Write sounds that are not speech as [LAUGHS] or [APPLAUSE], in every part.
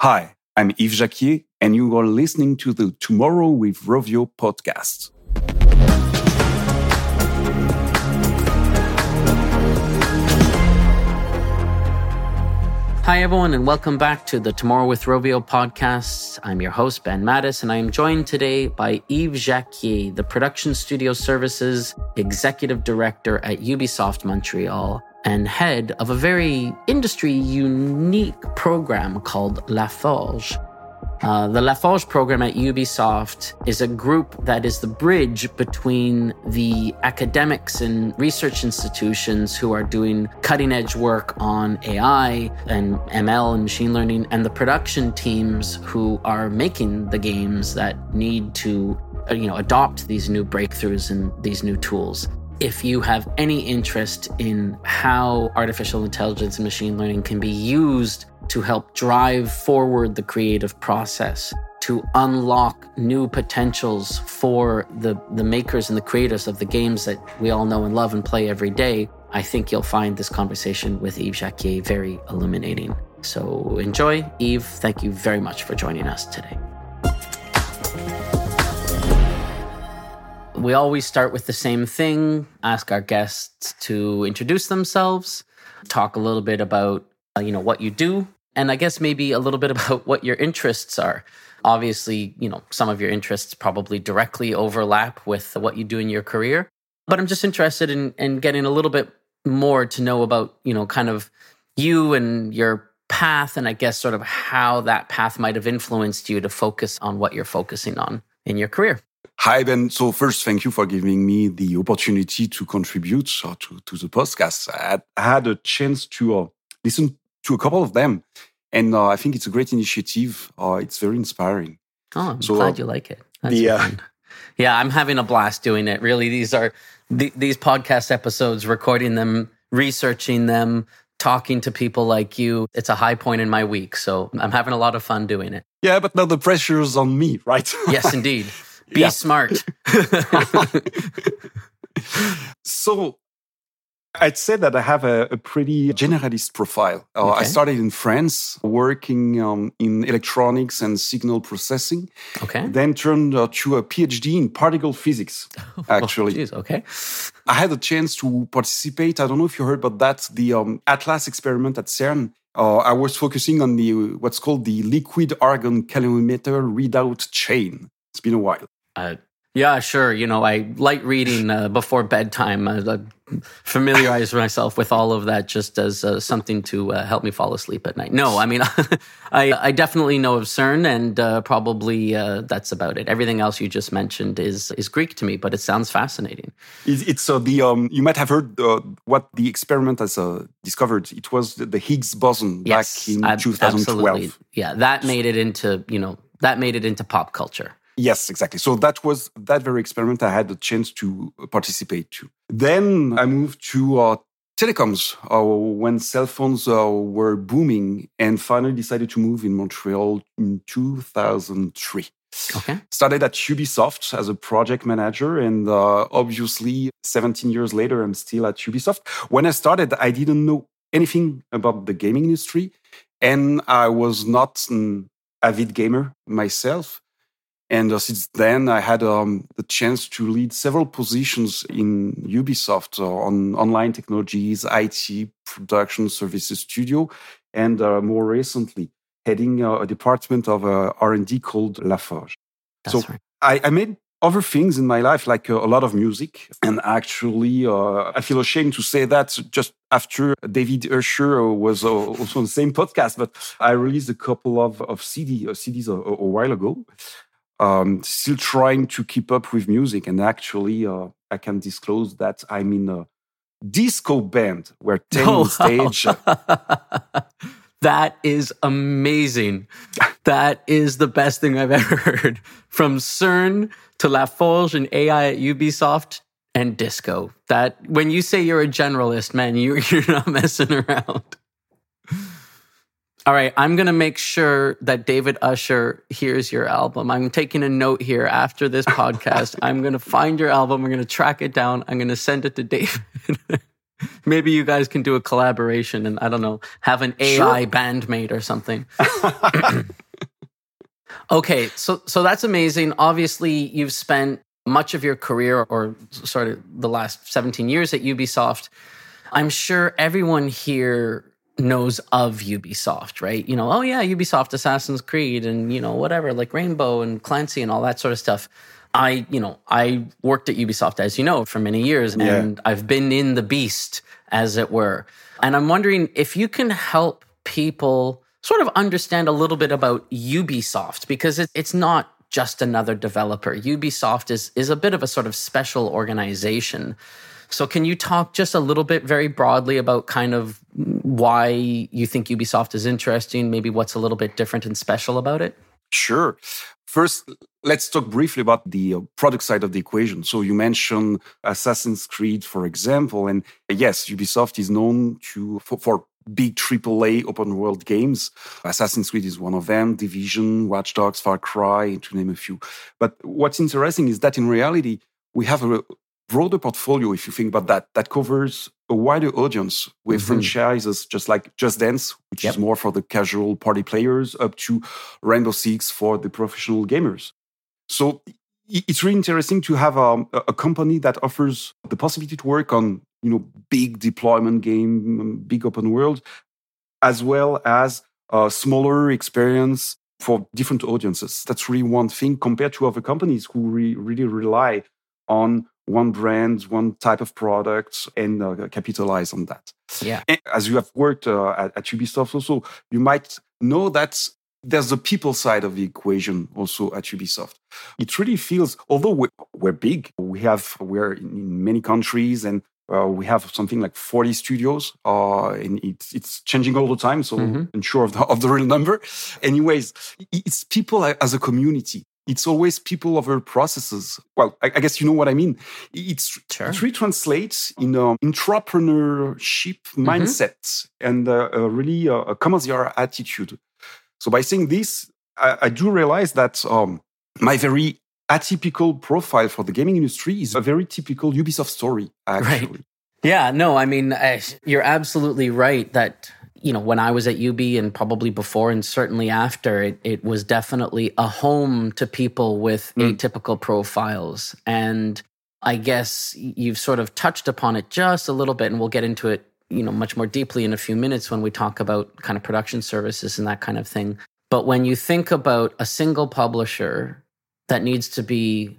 Hi, I'm Yves Jacquier, and you are listening to the Tomorrow with Rovio podcast. Hi, everyone, and welcome back to the Tomorrow with Rovio podcast. I'm your host, Ben Mattis, and I am joined today by Yves Jacquier, the Production Studio Services Executive Director at Ubisoft Montreal and head of a very industry unique program called La Forge. Uh, the La Forge program at Ubisoft is a group that is the bridge between the academics and research institutions who are doing cutting edge work on AI and ML and machine learning, and the production teams who are making the games that need to uh, you know adopt these new breakthroughs and these new tools if you have any interest in how artificial intelligence and machine learning can be used to help drive forward the creative process, to unlock new potentials for the, the makers and the creators of the games that we all know and love and play every day, I think you'll find this conversation with Yves Jacquier very illuminating. So enjoy. Yves, thank you very much for joining us today. We always start with the same thing ask our guests to introduce themselves, talk a little bit about uh, you know what you do and I guess maybe a little bit [LAUGHS] about what your interests are. Obviously, you know, some of your interests probably directly overlap with what you do in your career, but I'm just interested in in getting a little bit more to know about, you know, kind of you and your path and I guess sort of how that path might have influenced you to focus on what you're focusing on in your career. Hi, Ben. So first, thank you for giving me the opportunity to contribute uh, to, to the podcast. I had a chance to uh, listen to a couple of them. And uh, I think it's a great initiative. Uh, it's very inspiring. Oh, I'm so, glad uh, you like it. That's the, uh, yeah, I'm having a blast doing it. Really, these are the, these podcast episodes, recording them, researching them, talking to people like you. It's a high point in my week. So I'm having a lot of fun doing it. Yeah, but now the pressure's on me, right? yes, [LAUGHS] indeed. Be yeah. smart. [LAUGHS] so I'd say that I have a, a pretty generalist profile. Uh, okay. I started in France working um, in electronics and signal processing. Okay. Then turned uh, to a PhD in particle physics, [LAUGHS] oh, actually. oh, geez, okay. I had a chance to participate. I don't know if you heard about that, the um, ATLAS experiment at CERN. Uh, I was focusing on the what's called the liquid argon calorimeter readout chain. It's been a while. Uh, yeah, sure. You know, I like reading uh, before bedtime. I, I, familiarize myself with all of that just as uh, something to uh, help me fall asleep at night. No, I mean, [LAUGHS] I, I definitely know of CERN, and uh, probably uh, that's about it. Everything else you just mentioned is is Greek to me, but it sounds fascinating. It's the um, you might have heard uh, what the experiment has discovered. It was the Higgs boson yes, back in ab- 2012. Absolutely. Yeah, that made it into you know that made it into pop culture. Yes, exactly. So that was that very experiment I had the chance to participate to. Then I moved to uh, telecoms uh, when cell phones uh, were booming and finally decided to move in Montreal in 2003. Okay. Started at Ubisoft as a project manager, and uh, obviously, 17 years later, I'm still at Ubisoft. When I started, I didn't know anything about the gaming industry, and I was not an avid gamer myself. And uh, since then, I had um, the chance to lead several positions in Ubisoft uh, on online technologies, IT, production services studio, and uh, more recently, heading uh, a department of uh, R&D called Laforge. That's so right. I, I, made other things in my life, like uh, a lot of music. And actually, I feel ashamed to say that just after David Usher was also on the same podcast, but I released a couple of, of CD, CDs a, a while ago um, still trying to keep up with music. And actually, uh, I can disclose that I'm in a disco band where 10 [LAUGHS] oh, stage. [LAUGHS] that is amazing. that is the best thing I've [LAUGHS] ever heard. From CERN to La Forge and AI at Ubisoft and disco. That when you say you're a generalist, man, you, you're not messing around. All right, I'm going to make sure that David Usher hears your album. I'm taking a note here after this [LAUGHS] podcast. I'm going to find your album. I'm going to track it down. I'm going to send it to David. [LAUGHS] Maybe you guys can do a collaboration and I don't know, have an AI sure. bandmate or something. [LAUGHS] [CLEARS THROAT] okay, so so that's amazing. Obviously, you've spent much of your career or sort of the last 17 years at Ubisoft. I'm sure everyone here knows of Ubisoft, right? You know, oh yeah, Ubisoft Assassin's Creed and you know whatever like Rainbow and Clancy and all that sort of stuff. I, you know, I worked at Ubisoft as you know for many years and. I've been in the beast as it were. And I'm wondering if you can help people sort of understand a little bit about Ubisoft because it, it's not just another developer. Ubisoft is is a bit of a sort of special organization. So can you talk just a little bit very broadly about kind of why you think Ubisoft is interesting, maybe what's a little bit different and special about it? Sure. First, let's talk briefly about the uh, product side of the equation. So you mentioned Assassin's Creed, for example, and yes, Ubisoft is known to for, for big AAA open world games. Assassin's Creed is one of them, Division, Watch Dogs, Far Cry, to name a few. But what's interesting is that in reality, we have a broader portfolio, if you think about that, that covers a wider audience with mm-hmm. franchises just like Just Dance, which yep. is more for the casual party players, up to Rainbow Six for the professional gamers. So it's really interesting to have um, a, a company that offers the possibility to work on you know big deployment game, big open world, as well as a smaller experience for different audiences. That's really one thing compared to other companies who re- really rely on one brand, one type of product, and uh, capitalize on that. Yeah. And as you have worked uh, at, at Ubisoft also, you might know that there's the people side of the equation also at Ubisoft. It really feels, although we're, we're big, we have we're in many countries and uh, we have something like 40 studios, uh, and it's, it's changing all the time. So mm-hmm. unsure of the, of the real number. Anyways, it's people as a community. It's always people over processes. Well, I, I guess you know what I mean. It's sure. it really translates in an entrepreneurship mm-hmm. mindset and uh, a really a commercial attitude. So by saying this, I, I do realize that um, my very atypical profile for the gaming industry is a very typical Ubisoft story, [LAUGHS] actually. Right. Yeah, no, I mean, uh, you're absolutely right that, you know, when I was at UB and probably before and certainly after, it, it was definitely a home to people with mm. atypical profiles. And I guess you've sort of touched upon it just a little bit, and we'll get into it, you know, much more deeply in a few minutes when we talk about kind of production services and that kind of thing. But when you think about a single publisher that needs to be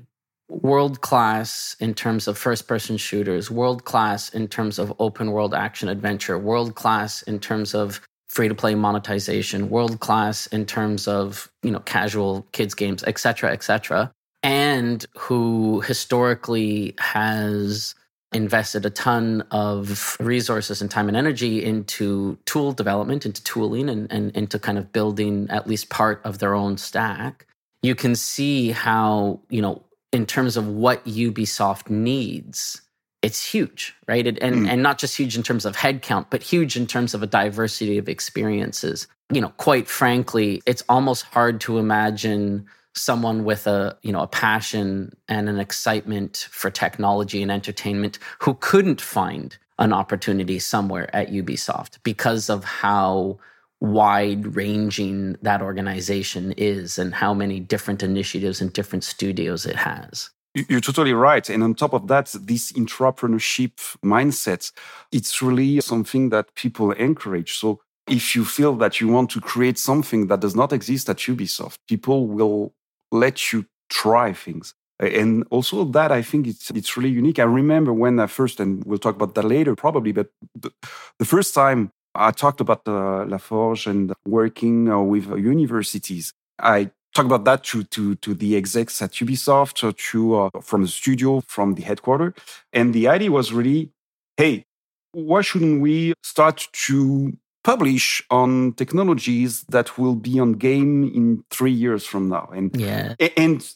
world class in terms of first person shooters, world class in terms of open world action adventure, world class in terms of free to play monetization, world class in terms of, you know, casual kids games, etc., cetera, et cetera, and who historically has invested a ton of resources and time and energy into tool development, into tooling, and, and into kind of building at least part of their own stack you can see how, you know, in terms of what Ubisoft needs, it's huge, right? It, and, mm. and not just huge in terms of headcount, but huge in terms of a diversity of experiences. You know, quite frankly, it's almost hard to imagine someone with a you know a passion and an excitement for technology and entertainment who couldn't find an opportunity somewhere at Ubisoft because of how wide ranging that organization is and how many different initiatives and different studios it has. You're totally right. And on top of that, this entrepreneurship mindset, it's really something that people encourage. So if you feel that you want to create something that does not exist at Ubisoft, people will let you try things. And also that I think it's it's really unique. I remember when I first, and we'll talk about that later probably, but the, the first time I talked about uh, La Forge and working uh, with universities. I talked about that to, to, to the execs at Ubisoft, uh, to, uh, from the studio, from the headquarters. And the idea was really, hey, why shouldn't we start to publish on technologies that will be on game in three years from now? And, yeah. and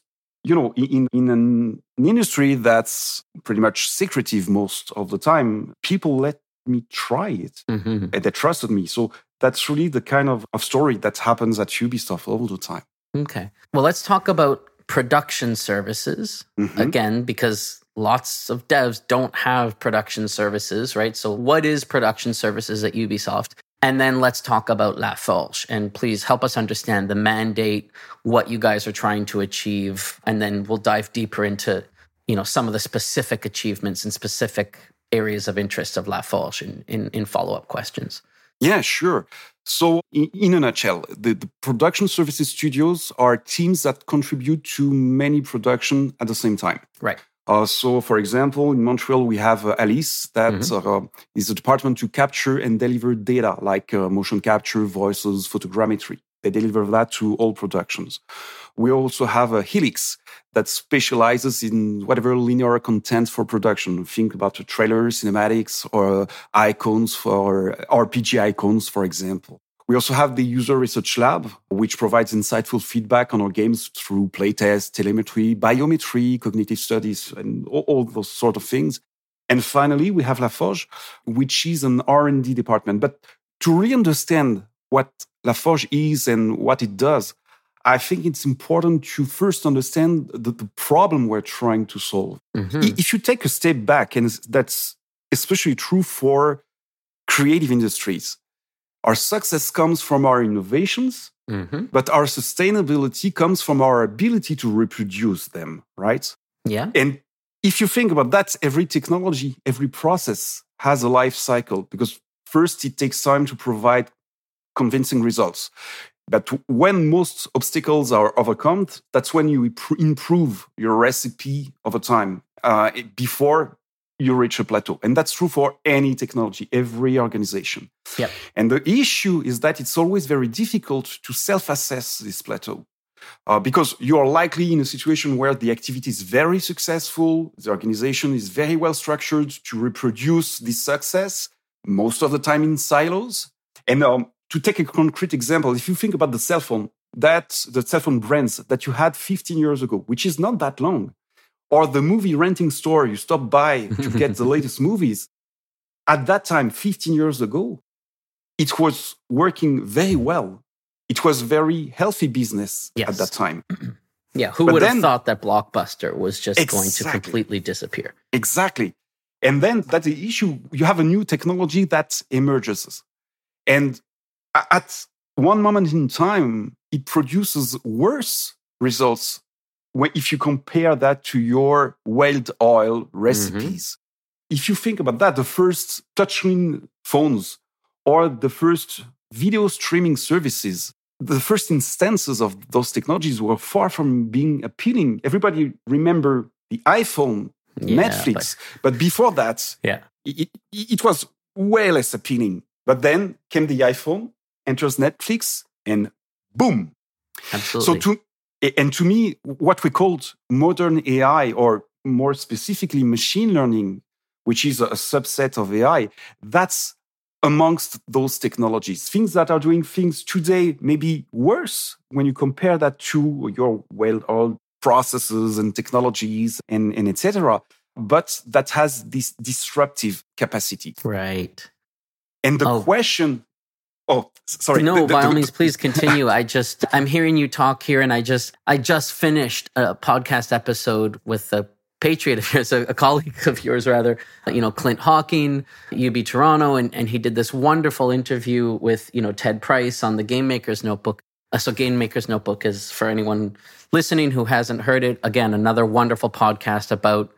you know, in, in an industry that's pretty much secretive most of the time, people let me try it. Mm-hmm. And they trusted me. So that's really the kind of, of story that happens at Ubisoft all the time. Okay. Well, let's talk about production services mm-hmm. again, because lots of devs don't have production services, right? So, what is production services at Ubisoft? And then let's talk about La Forge. And please help us understand the mandate, what you guys are trying to achieve. And then we'll dive deeper into, you know, some of the specific achievements and specific areas of interest of Laforge in, in, in follow-up questions. Yeah, sure. So, in, in a nutshell, the, the, production services studios are teams that contribute to many production at the same time. Right. Uh, so, for example, in Montreal, we have uh, Alice, that mm-hmm. uh, is a department to capture and deliver data like uh, motion capture, voices, photogrammetry. They deliver that to all productions. We also have a Helix that specializes in whatever linear content for production. Think about the trailer, cinematics, or icons for RPG icons, for example. We also have the User Research Lab, which provides insightful feedback on our games through playtests, telemetry, biometry, cognitive studies, and all, all those sort of things. And finally, we have La Forge, which is an R&D department. But to really understand what La Forge is and what it does, I think it's important to first understand the, the problem we're trying to solve. Mm-hmm. If you take a step back, and that's especially true for creative industries, our success comes from our innovations, mm-hmm. but our sustainability comes from our ability to reproduce them, right? Yeah. And if you think about that, every technology, every process has a life cycle because first it takes time to provide convincing results. But when most obstacles are overcome, that's when you improve your recipe over time. Uh, before you reach a plateau. And that's true for any technology, every organization. Yep. And the issue is that it's always very difficult to self assess this plateau. Uh, because you are likely in a situation where the activity is very successful, the organization is very well structured to reproduce this success, most of the time in silos. And um, to take a concrete example, if you think about the cell phone, that the cell phone brands that you had 15 years ago, which is not that long, or the movie renting store you stop by [LAUGHS] to get the latest movies. At that time, 15 years ago, it was working very well. It was very healthy business yes. at that time. [CLEARS THROAT] yeah, who but would then, have thought that Blockbuster was just exactly, going to completely disappear? Exactly. And then that's the issue. You have a new technology that emerges. And at one moment in time, it produces worse results if you compare that to your whale oil recipes, mm-hmm. if you think about that, the first touchscreen phones or the first video streaming services, the first instances of those technologies were far from being appealing. Everybody remember the iPhone, yeah, Netflix, but, but, before that, yeah, it, it was way less appealing. But then came the iPhone, enters Netflix, and boom. Absolutely. So to and to me, what we called modern AI, or more specifically, machine learning, which is a subset of AI, that's amongst those technologies. Things that are doing things today maybe worse when you compare that to your well-oiled processes and technologies and, and etc. But that has this disruptive capacity. Right. And the oh. question Oh, sorry. No, by all means, please continue. I just, I'm hearing you talk here, and I just, I just finished a podcast episode with a patriot of yours, a, colleague of yours, rather, you know, Clint Hocking, UB Toronto, and, and he did this wonderful interview with, you know, Ted Price on the Game Maker's Notebook. Uh, so, Game Maker's Notebook is for anyone listening who hasn't heard it. Again, another wonderful podcast about,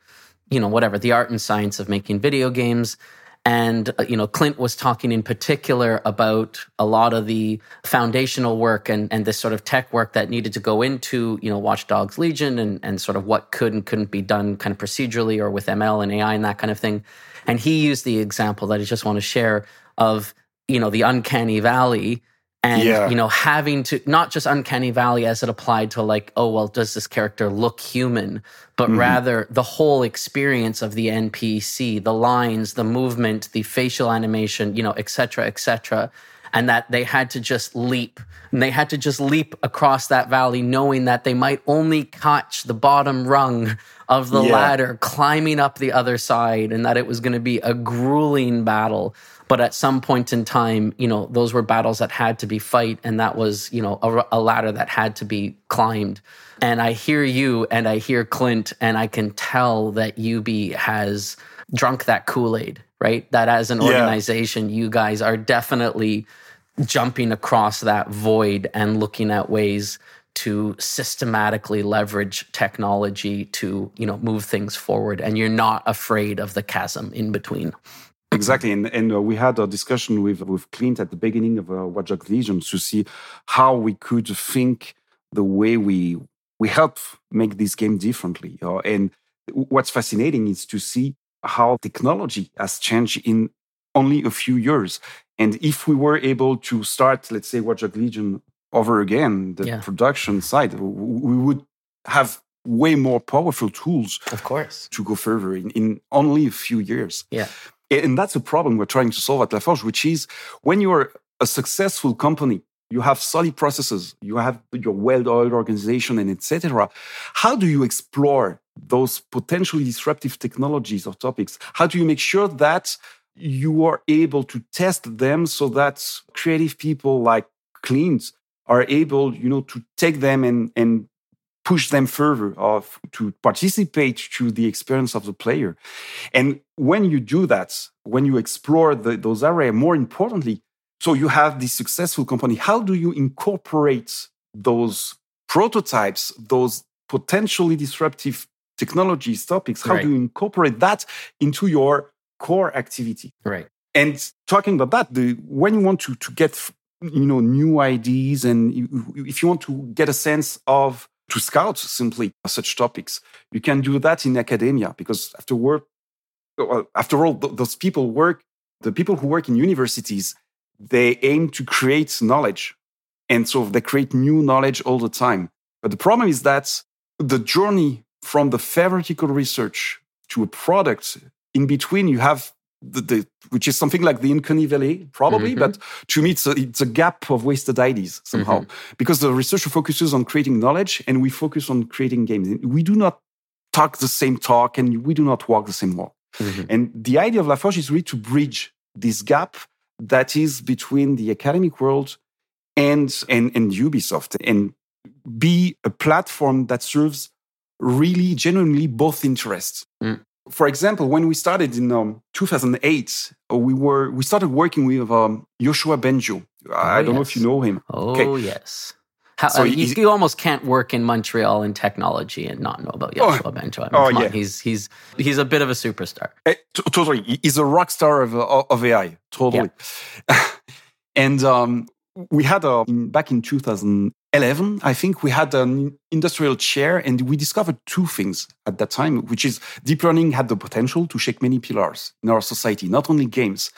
you know, whatever the art and science of making video games. And, uh, you know, Clint was talking in particular about a lot of the foundational work and, and this sort of tech work that needed to go into, you know, Watch Dogs Legion and, and sort of what could and couldn't be done kind of procedurally or with ML and AI and that kind of thing. And he used the example that I just want to share of, you know, the uncanny valley and yeah. you know having to not just uncanny valley as it applied to like oh well does this character look human but mm-hmm. rather the whole experience of the npc the lines the movement the facial animation you know etc cetera, etc cetera. And that they had to just leap and they had to just leap across that valley knowing that they might only catch the bottom rung of the yeah. ladder climbing up the other side and that it was going to be a grueling battle but at some point in time you know those were battles that had to be fight and that was you know a, a ladder that had to be climbed and i hear you and i hear clint and i can tell that ub has drunk that kool-aid right that as an organization yeah. you guys are definitely jumping across that void and looking at ways to systematically leverage technology to you know move things forward. And you're not afraid of the chasm in between. Exactly. And, and uh, we had a discussion with with clint at the beginning of uh, Dogs Legion to see how we could think the way we we help make this game differently. Uh, and what's fascinating is to see how technology has changed in only a few years and if we were able to start let's say Watch Dogs Legion over again the yeah. production side we would have way more powerful tools of course. to go further in, in only a few years. Yeah. And that's a problem we're trying to solve at laforge which is when you're a successful company you have solid processes you have your well-oiled organization and etc how do you explore those potentially disruptive technologies or topics? How do you make sure that you are able to test them so that creative people like Clint are able, you know, to take them and, and push them further of to participate to the experience of the player. And when you do that, when you explore the, those areas, more importantly, so you have this successful company, how do you incorporate those prototypes, those potentially disruptive technologies, topics? How right. do you incorporate that into your core activity? Right. And talking about that, the, when you want to, to get you know new ideas and if you want to get a sense of to scout simply such topics you can do that in academia because after work well, after all those people work the people who work in universities they aim to create knowledge and so they create new knowledge all the time but the problem is that the journey from the theoretical research to a product in between you have the, the, which is something like the uncanny valley, probably. Mm-hmm. But to me, it's a, it's a, gap of wasted ideas somehow, mm-hmm. because the researcher focuses on creating knowledge, and we focus on creating games. We do not talk the same talk, and we do not walk the same walk. Mm-hmm. And the idea of Laforge is really to bridge this gap that is between the academic world and and, and Ubisoft, and be a platform that serves really genuinely both interests. Mm for example, when we started in um, 2008, uh, we were we started working with um, Yoshua Bengio. Oh, I don't yes. know if you know him. Oh okay. yes. How, so uh, you, you, almost can't work in Montreal in technology and not know about Yoshua oh, Bengio. I mean, oh, yeah. On, he's he's he's a bit of a superstar. Uh, t- totally, he's a rock star of uh, of AI. Totally. Yeah. [LAUGHS] and um, we had a in, back in 2011 I think we had an industrial chair and we discovered two things at that time, which is deep learning had the potential to shake many pillars in our society, not only games,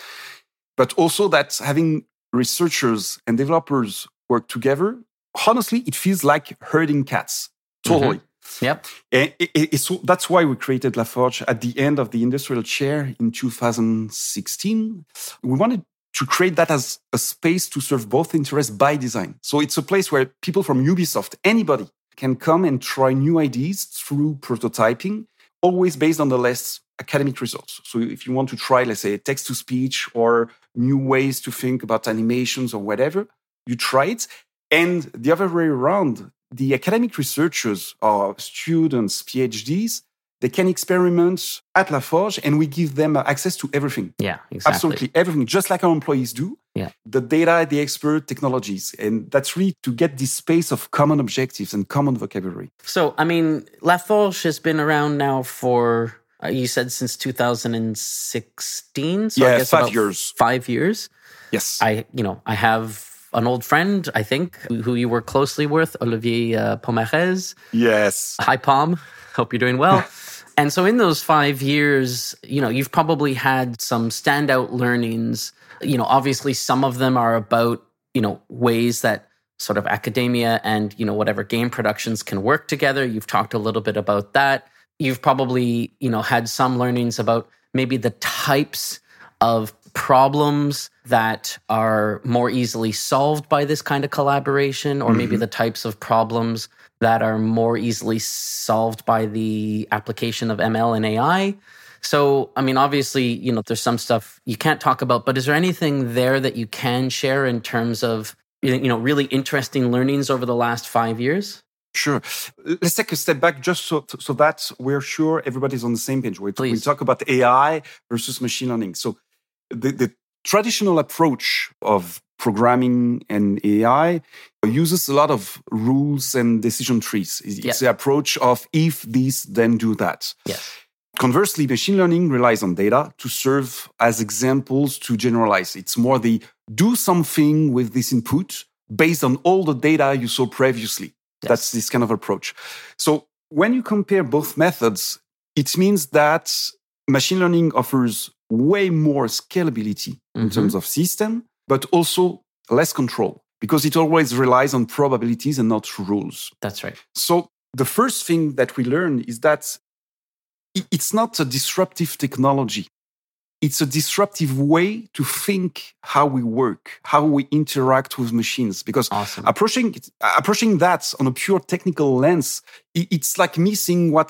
but also that having researchers and developers work together, honestly, it feels like herding cats. Mm-hmm. Totally. Mm-hmm. Yep. And it, it, so that's why we created Laforge at the end of the industrial chair in 2016. We wanted to create that as a space to serve both interests by design. So it's a place where people from Ubisoft, anybody, can come and try new ideas through prototyping, always based on the less academic results. So if you want to try, let's say, text to speech or new ways to think about animations or whatever, you try it. And the other way around, the academic researchers or students, PhDs, they can experiment at Laforge and we give them access to everything. Yeah, exactly. Absolutely everything, just like our employees do. Yeah. The data, the expert technologies. And that's really to get this space of common objectives and common vocabulary. So, I mean, Laforge has been around now for, uh, you said since 2016. So yeah, five years. Five years. Yes. I, you know, I have an old friend, I think, who you work closely with, Olivier uh, Pomarez. Yes. Hi, Pom. Hope you're doing well. [LAUGHS] And so in those five years, you know, you've probably had some standout learnings. You know, obviously some of them are about, you know, ways that sort of academia and, you know, whatever game productions can work together. You've talked a little bit about that. You've probably, you know, had some learnings about maybe the types of problems that are more easily solved by this kind of collaboration, or maybe Mhm. the types of problems that are more easily solved by the application of ML and AI. So, I mean, obviously, you know, there's some stuff you can't talk about, but is there anything there that you can share in terms of, you know, really interesting learnings over the last five years? Sure. Let's take a step back just so, so that we're sure everybody's on the same page. We, we talk about AI versus machine learning. So the, the traditional approach of programming and AI uses a lot of rules and decision trees. It's Yeah. the approach of if this, then do that. Yes. Conversely, machine learning relies on data to serve as examples to generalize. It's more the do something with this input based on all the data you saw previously. Yes. That's this kind of approach. So when you compare both methods, it means that machine learning offers way more scalability in Mhm. terms of system, but also less control because it always relies on probabilities and not rules. That's right. So the first thing that we learn is that it's not a disruptive technology. It's a disruptive way to think how we work, how we interact with machines. Because Awesome. approaching approaching that on a pure technical lens, it's like missing what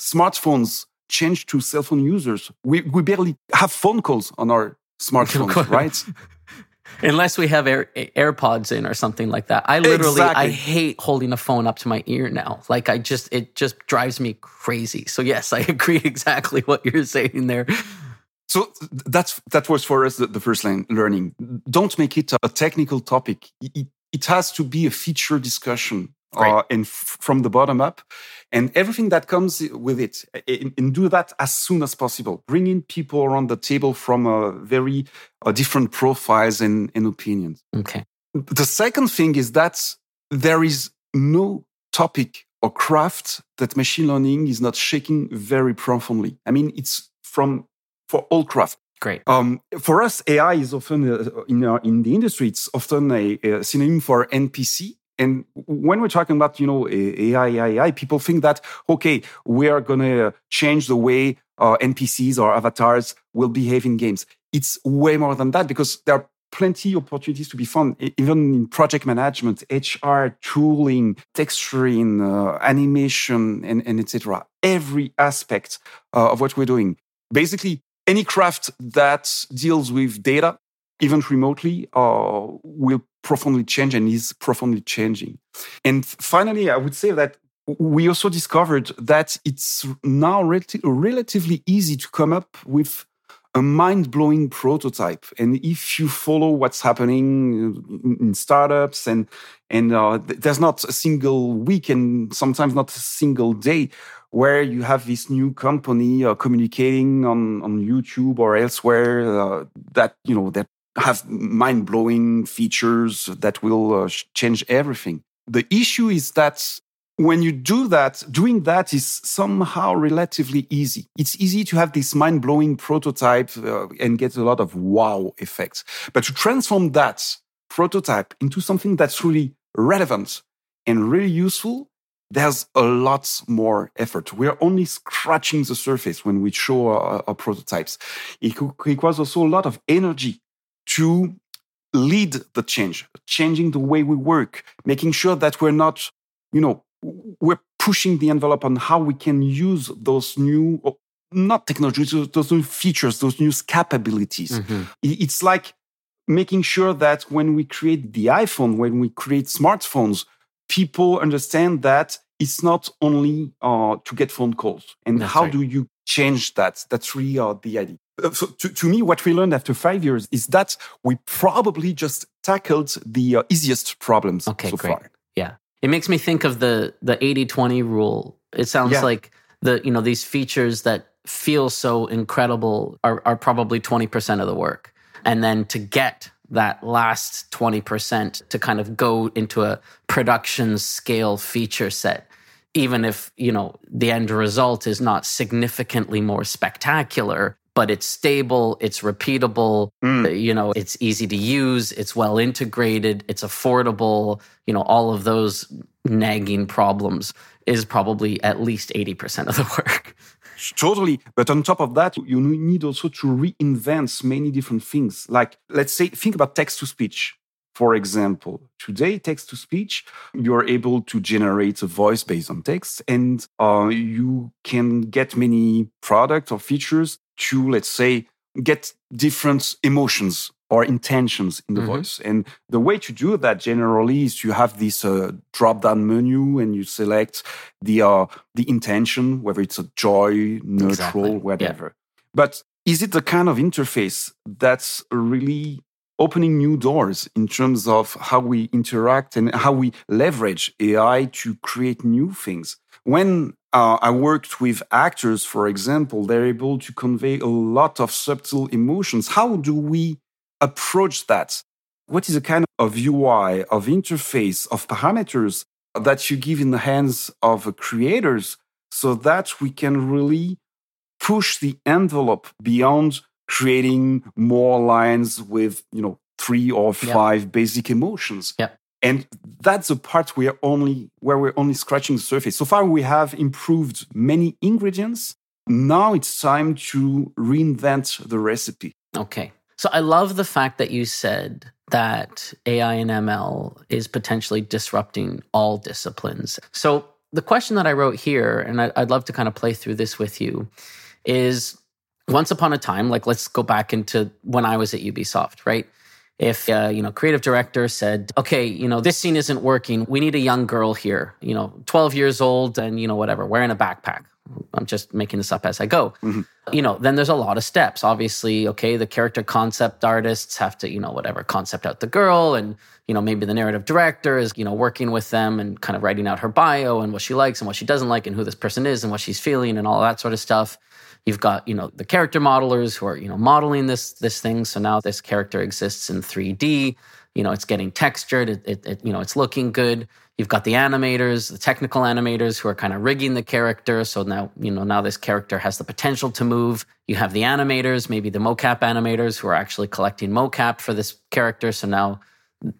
smartphones changed to cell phone users. We we barely have phone calls on our smartphones, [LAUGHS] right? [LAUGHS] Unless we have Air, AirPods in or something like that. I literally, I hate holding a phone up to my ear now. Like I just, it just drives me crazy. So yes, I [LAUGHS] agree exactly what you're saying there. So that's that was for us the, the first line learning. Don't make it a technical topic. It, it- has to be a feature discussion. Uh, and f- from the bottom up, and everything that comes with it. And, and do that as soon as possible. Bring in people around the table from uh, very uh, different profiles and, and opinions. Okay. The second thing is that there is no topic or craft that machine learning is not shaking very profoundly. I mean, it's from for all craft. Great. Um, for us, AI is often uh, in our, in the industry. It's often a, a synonym for NPC. And when we're talking about you know AI, AI, people think that okay, we are gonna change the way uh, NPCs or avatars will behave in games. It's way more than that because there are plenty opportunities to be found, even in project management, HR, tooling, texturing, uh, animation, and, and etc. Every aspect uh, of what we're doing. Basically, any craft that deals with data, even remotely, uh, will profoundly change and is profoundly changing. And finally, I would say that we also discovered that it's now relati- relatively easy to come up with a mind-blowing prototype. And if you follow what's happening in, in startups, and and uh, there's not a single week, and sometimes not a single day, where you have this new company uh, communicating on on YouTube or elsewhere uh, that you know that have mind-blowing features that will uh, change everything. The issue is that when you do that, doing that is somehow relatively easy. It's easy to have this mind blowing prototype uh, and get a lot of wow effects. But to transform that prototype into something that's really relevant and really useful, there's a lot more effort. We're only scratching the surface when we show our, our prototypes. It requires also a lot of energy to lead the change, changing the way we work, making sure that we're not, you know, we're pushing the envelope on how we can use those new not technologies those new features those new capabilities Mhm. It's like making sure that when we create the iphone when we create smartphones people understand that it's not only uh, to get phone calls and That's how right. do you change that that's really uh, the idea so to, to me what we learned after five years is that we probably just tackled the uh, easiest problems Okay, so great. far Yeah. It makes me think of the the 80-20 rule. It sounds Yeah. like the you know these features that feel so incredible are are probably 20% of the work. And then to get that last 20% to kind of go into a production scale feature set even if, you know, the end result is not significantly more spectacular, but it's stable, it's repeatable, Mm. uh, you know, it's easy to use, it's well integrated, it's affordable, you know, all of those nagging problems is probably at least 80% of the [LAUGHS] work. Totally. But on top of that, you need also to reinvent many different things. Like, let's say, think about text to speech. For example, today, text to speech, you're able to generate a voice based on text, and uh, you can get many products or features to, let's say, get different emotions or intentions in the mm-hmm. voice. And the way to do that generally is you have this uh, drop down menu and you select the uh, the intention, whether it's a joy, neutral, exactly. whatever. Yeah. But is it the kind of interface that's really opening new doors in terms of how we interact and how we leverage AI to create new things? When uh, I worked with actors, for example, they're able to convey a lot of subtle emotions. How do we approach that? What is a kind of UI, of interface, of parameters that you give in the hands of creators so that we can really push the envelope beyond creating more lines with, you know, three or five yep. basic emotions. Yep. And that's the part we're only where we're only scratching the surface. So far we have improved many ingredients. Now it's time to reinvent the recipe. Okay. So I love the fact that you said that AI and ML is potentially disrupting all disciplines. So the question that I wrote here, and I'd love to kind of play through this with you, is once upon a time, like let's go back into when I was at Ubisoft, right? If uh, you know, creative director said, "Okay, you know, this scene isn't working. We need a young girl here. You know, 12 years old and you know whatever, wearing a backpack." I'm just making this up as I go. Mm-hmm. You know, then there's a lot of steps. Obviously, okay, the character concept artists have to, you know, whatever, concept out the girl and, you know, maybe the narrative director is, you know, working with them and kind of writing out her bio and what she likes and what she doesn't like and who this person is and what she's feeling and all that sort of stuff. You've got, you know, the character modelers who are, you know, modeling this this thing. So now this character exists in 3D. You know, it's getting textured. It, it, it you know, it's looking good. You've got the animators, the technical animators who are kind of rigging the character. So now, you know, now this character has the potential to move. You have the animators, maybe the mocap animators who are actually collecting mocap for this character. So now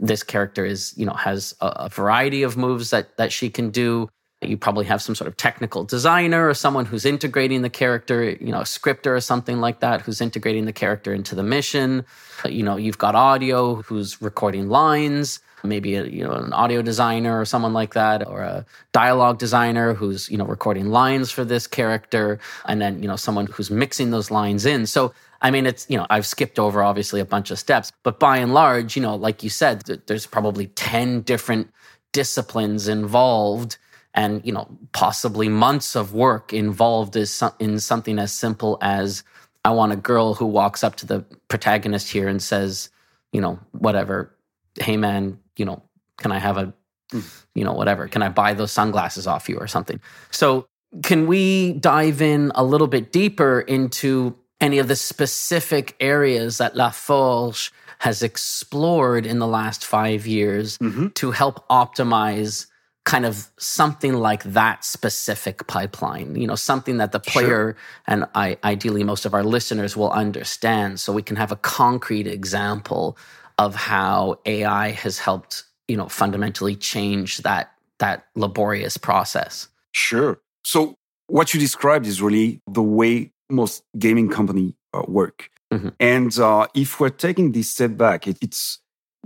this character is, you know, has a, a variety of moves that that she can do. You probably have some sort of technical designer or someone who's integrating the character, you know, a scripter or something like that, who's integrating the character into the mission. You know, you've got audio who's recording lines maybe a, you know an audio designer or someone like that or a dialogue designer who's you know recording lines for this character and then you know someone who's mixing those lines in so I mean, it's, you know, I've skipped over obviously a bunch of steps, but by and large, you know, like you said, there's probably 10 different disciplines involved and, you know, possibly months of work involved is in something as simple as I want a girl who walks up to the protagonist here and says, you know, whatever, hey man, you know, can I have a, you know, whatever? Can I buy those sunglasses off you or something? So, can we dive in a little bit deeper into any of the specific areas that La Forge has explored in the last five years mm-hmm. to help optimize kind of something like that specific pipeline you know something that the player sure. and I, ideally most of our listeners will understand so we can have a concrete example of how AI has helped, you know, fundamentally change that that laborious process. Sure. So what you described is really the way most gaming company uh, work. Mm-hmm. And uh, if we're taking this step back, it, it's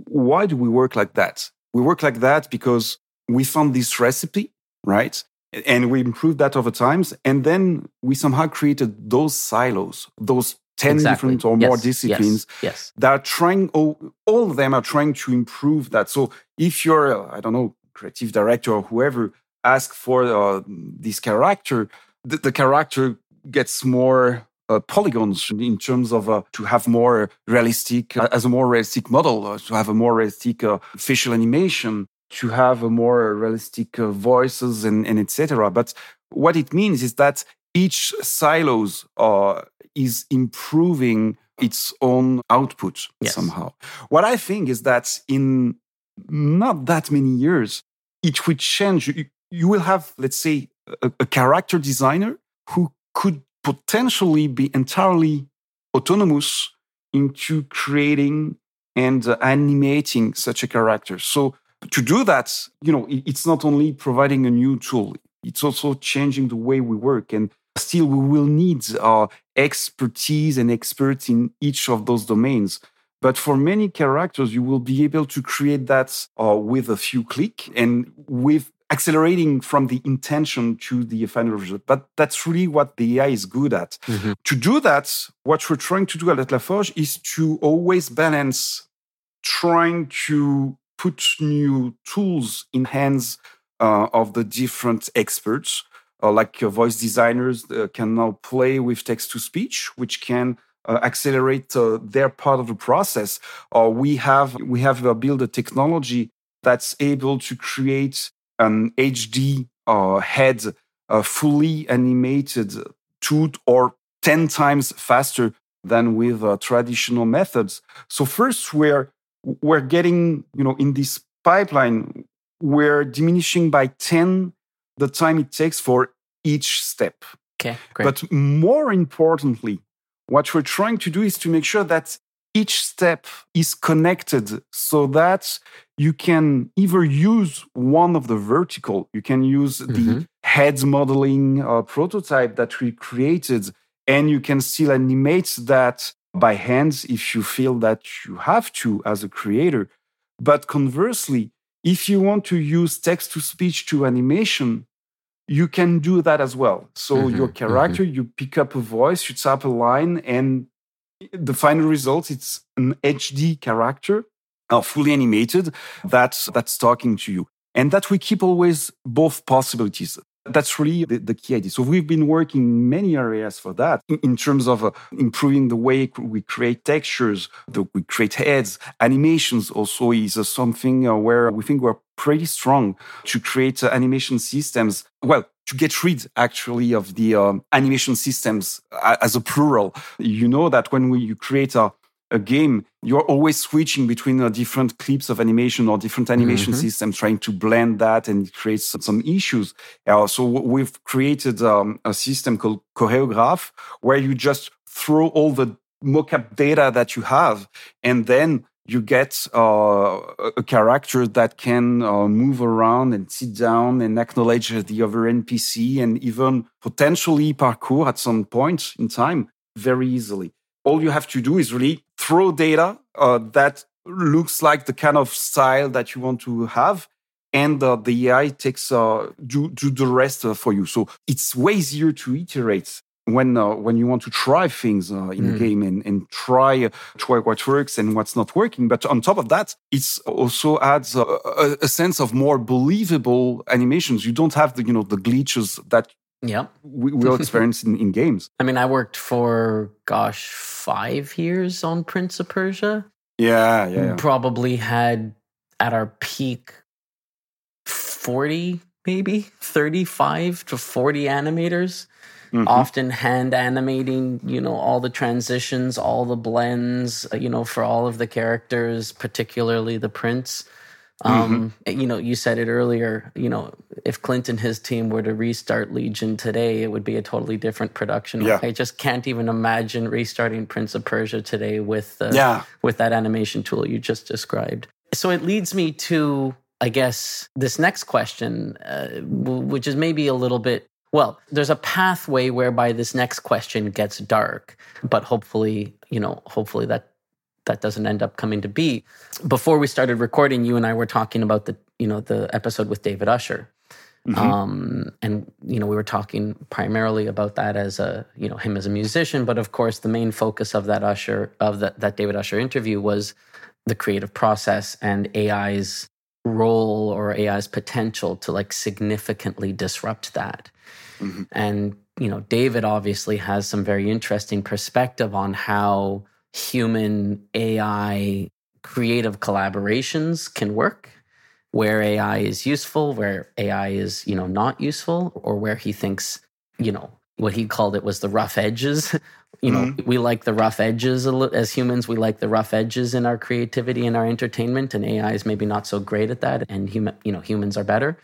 why do we work like that? We work like that because we found this recipe, right? And we improved that over times. And then we somehow created those silos, those 10 exactly. different or yes. more disciplines yes. yes. that are trying all, all of them are trying to improve that so if you're i don't know creative director or whoever ask for uh, this character the, the, character gets more uh, polygons in terms of uh, to have more realistic uh, as a more realistic model uh, to have a more realistic uh, facial animation to have a more realistic voices and, and etc but what it means is that each silos uh, is improving its own output yes. somehow. What I think is that in not that many years, it would change. You, you will have, let's say, a, a character designer who could potentially be entirely autonomous into creating and uh, animating such a character. So to do that, you know, it's not only providing a new tool, it's also changing the way we work. And Still, we will need uh, expertise and experts in each of those domains. But for many characters, you will be able to create that uh, with a few clicks and with accelerating from the intention to the final result. But that's really what the AI is good at. Mm-hmm. To do that, what we're trying to do at LaForge is to always balance trying to put new tools in hands uh, of the different experts. Uh, like voice designers uh, can now play with text to speech, which can uh, accelerate uh, their part of the process. Uh, we have we have built a technology that's able to create an HD head, fully animated, two or ten times faster than with traditional methods. So first, we're we're getting you know in this pipeline, we're diminishing by ten the time it takes for each step. Okay, great. But more importantly, what we're trying to do is to make sure that each step is connected so that you can either use one of the vertical, you can use mm-hmm. the head modeling uh, prototype that we created, and you can still animate that by hands if you feel that you have to as a creator. But conversely, if you want to use text to speech to animation, you can do that as well. So mm-hmm, your character, mm-hmm. you pick up a voice, you tap a line, and the final result it's an HD character, uh, fully animated, that's that's talking to you, and that we keep always both possibilities. That's really the, the, key idea. So we've been working in many areas for that in, in terms of uh, improving the way we create textures, the, we create heads, animations also is uh, something uh, where we think we're pretty strong to create uh, animation systems. Well, to get rid actually of the um, animation systems uh, as a plural. You know that when we, you create a a game, you're always switching between uh, different clips of animation or different animation mm-hmm. systems, trying to blend that, and it creates some, some issues. Uh, so we've created um, a system called Choreograph, where you just throw all the mocap data that you have, and then you get uh, a character that can uh, move around and sit down and acknowledge the other NPC and even potentially parkour at some point in time very easily all you have to do is really throw data uh, that looks like the kind of style that you want to have and uh, the AI takes uh, do, do the rest uh, for you. So it's way easier to iterate when uh, when you want to try things uh, in mm. a game and, and try try what works and what's not working. But on top of that, it also adds a, a, a, sense of more believable animations. You don't have the you know the glitches that yeah. We, will experienced in, in games. [LAUGHS] I mean, I worked for, gosh, five years on Prince of Persia. Yeah, yeah. yeah. Probably had at our peak 40, maybe 35 to 40 animators. Mm-hmm. often hand animating you know all the transitions all the blends you know for all of the characters particularly the prince um, mm-hmm. You know, you said it earlier. You know, if Clint and his team were to restart Legion today, it would be a totally different production. Yeah. I just can't even imagine restarting Prince of Persia today with uh, yeah. with that animation tool you just described. So it leads me to, I guess, this next question, uh, which is maybe a little bit. Well, there's a pathway whereby this next question gets dark, but hopefully, you know, hopefully that that doesn't end up coming to be. Before we started recording, you and I were talking about the you know the episode with David Usher. Mm-hmm. Um, and you know we were talking primarily about that as a you know him as a musician, but of course the main focus of that Usher of that that David Usher interview was the creative process and AI's role or AI's potential to like significantly disrupt that. Mm-hmm. And you know David obviously has some very interesting perspective on how human AI creative collaborations can work where AI is useful, where AI is, you know, not useful, or where he thinks, you know, what he called it was the rough edges. [LAUGHS] you know, mm-hmm. we like the rough edges as humans. We like the rough edges in our creativity and our entertainment, and AI is maybe not so great at that. And human, you know, humans are better.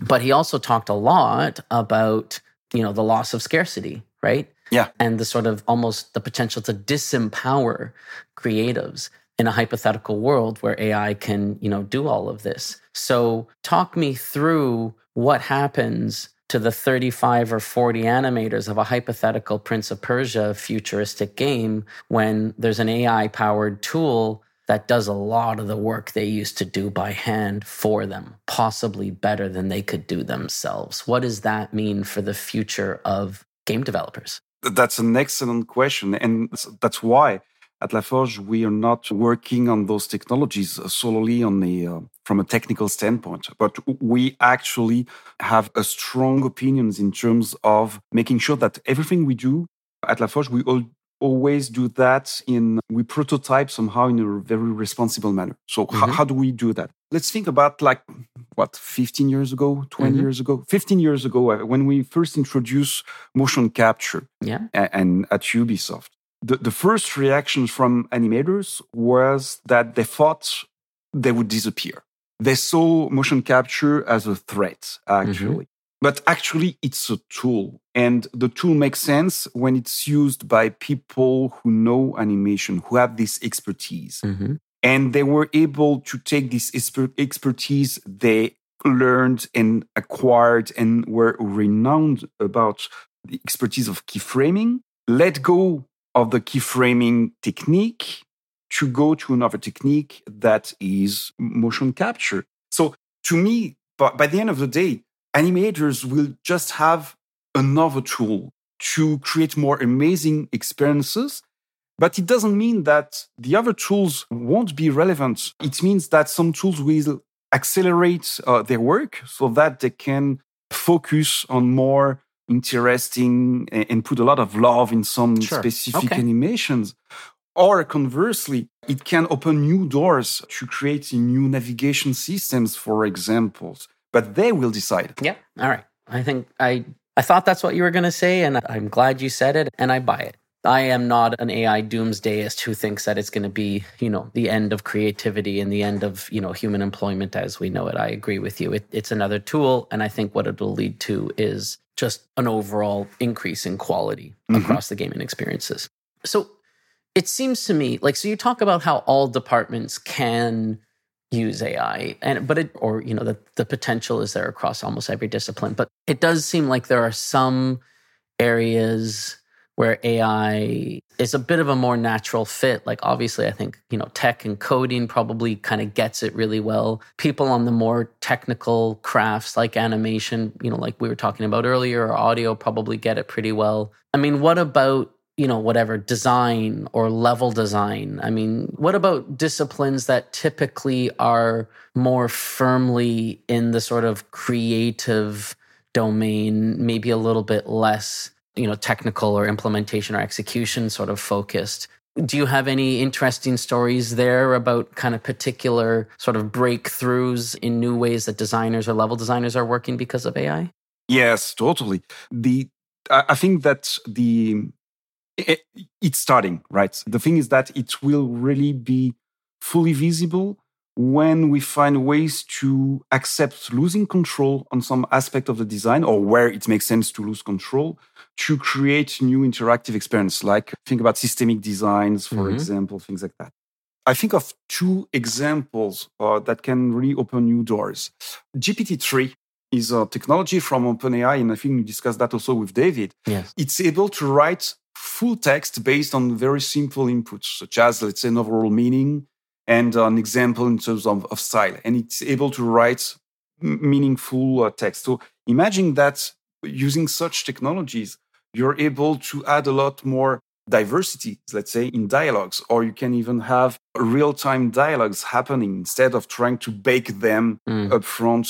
But he also talked a lot about, you know, the loss of scarcity, right? Yeah. And the sort of almost the potential to disempower creatives in a hypothetical world where AI can, you know, do all of this. So talk me through what happens to the 35 or 40 animators of a hypothetical Prince of Persia futuristic game when there's an AI powered tool that does a lot of the work they used to do by hand for them, possibly better than they could do themselves. What does that mean for the future of game developers? That's an excellent question. And that's why at La Forge, we are not working on those technologies solely on the, uh, from a technical standpoint, but we actually have a strong opinions in terms of making sure that everything we do at La Forge, we all always do that in we prototype somehow in a very responsible manner so mm-hmm. how do we do that let's think about like what 15 years ago 20 mm-hmm. years ago 15 years ago uh, when we first introduced motion capture yeah. and, at ubisoft the, the first reaction from animators was that they thought they would disappear they saw motion capture as a threat actually mm-hmm. But actually, it's a tool. And the tool makes sense when it's used by people who know animation, who have this expertise. Mm-hmm. And they were able to take this expertise they learned and acquired and were renowned about the expertise of keyframing, let go of the keyframing technique to go to another technique that is motion capture. So to me, by the end of the day, animators will just have another tool to create more amazing experiences. But it doesn't mean that the other tools won't be relevant. It means that some tools will accelerate uh, their work so that they can focus on more interesting and put a lot of love in some sure. specific okay. animations. Or conversely, it can open new doors to create new navigation systems, for examples but they will decide. Yeah. All right. I think I I thought that's what you were going to say, and I'm glad you said it, and I buy it. I am not an AI doomsdayist who thinks that it's going to be, you know, the end of creativity and the end of, you know, human employment as we know it. I agree with you. It, it's another tool, and I think what it'll lead to is just an overall increase in quality mm-hmm. across the gaming experiences. So it seems to me like so you talk about how all departments can use AI and but it or you know the the potential is there across almost every discipline but it does seem like there are some areas where AI is a bit of a more natural fit. Like obviously I think you know tech and coding probably kind of gets it really well. People on the more technical crafts like animation you know like we were talking about earlier or audio probably get it pretty well. I mean what about you know, whatever design or level design. I mean, what about disciplines that typically are more firmly in the sort of creative domain, maybe a little bit less, you know, technical or implementation or execution sort of focused? Do you have any interesting stories there about kind of particular sort of breakthroughs in new ways that designers or level designers are working because of AI? Yes, totally. The I think that the it, it's starting, right? The thing is that it will really be fully visible when we find ways to accept losing control on some aspect of the design or where it makes sense to lose control to create new interactive experience like think about systemic designs for mm-hmm. example things like that i think of two examples uh, that can really open new doors gpt-3 is a technology from openai and i think we discussed that also with david yes. it's able to write full text based on very simple inputs, such as, let's say, an overall meaning and an example in terms of, of style. And it's able to write meaningful uh, text. So imagine that using such technologies, you're able to add a lot more diversity, let's say, in dialogues, or you can even have real time dialogues happening instead of trying to bake them mm. up front.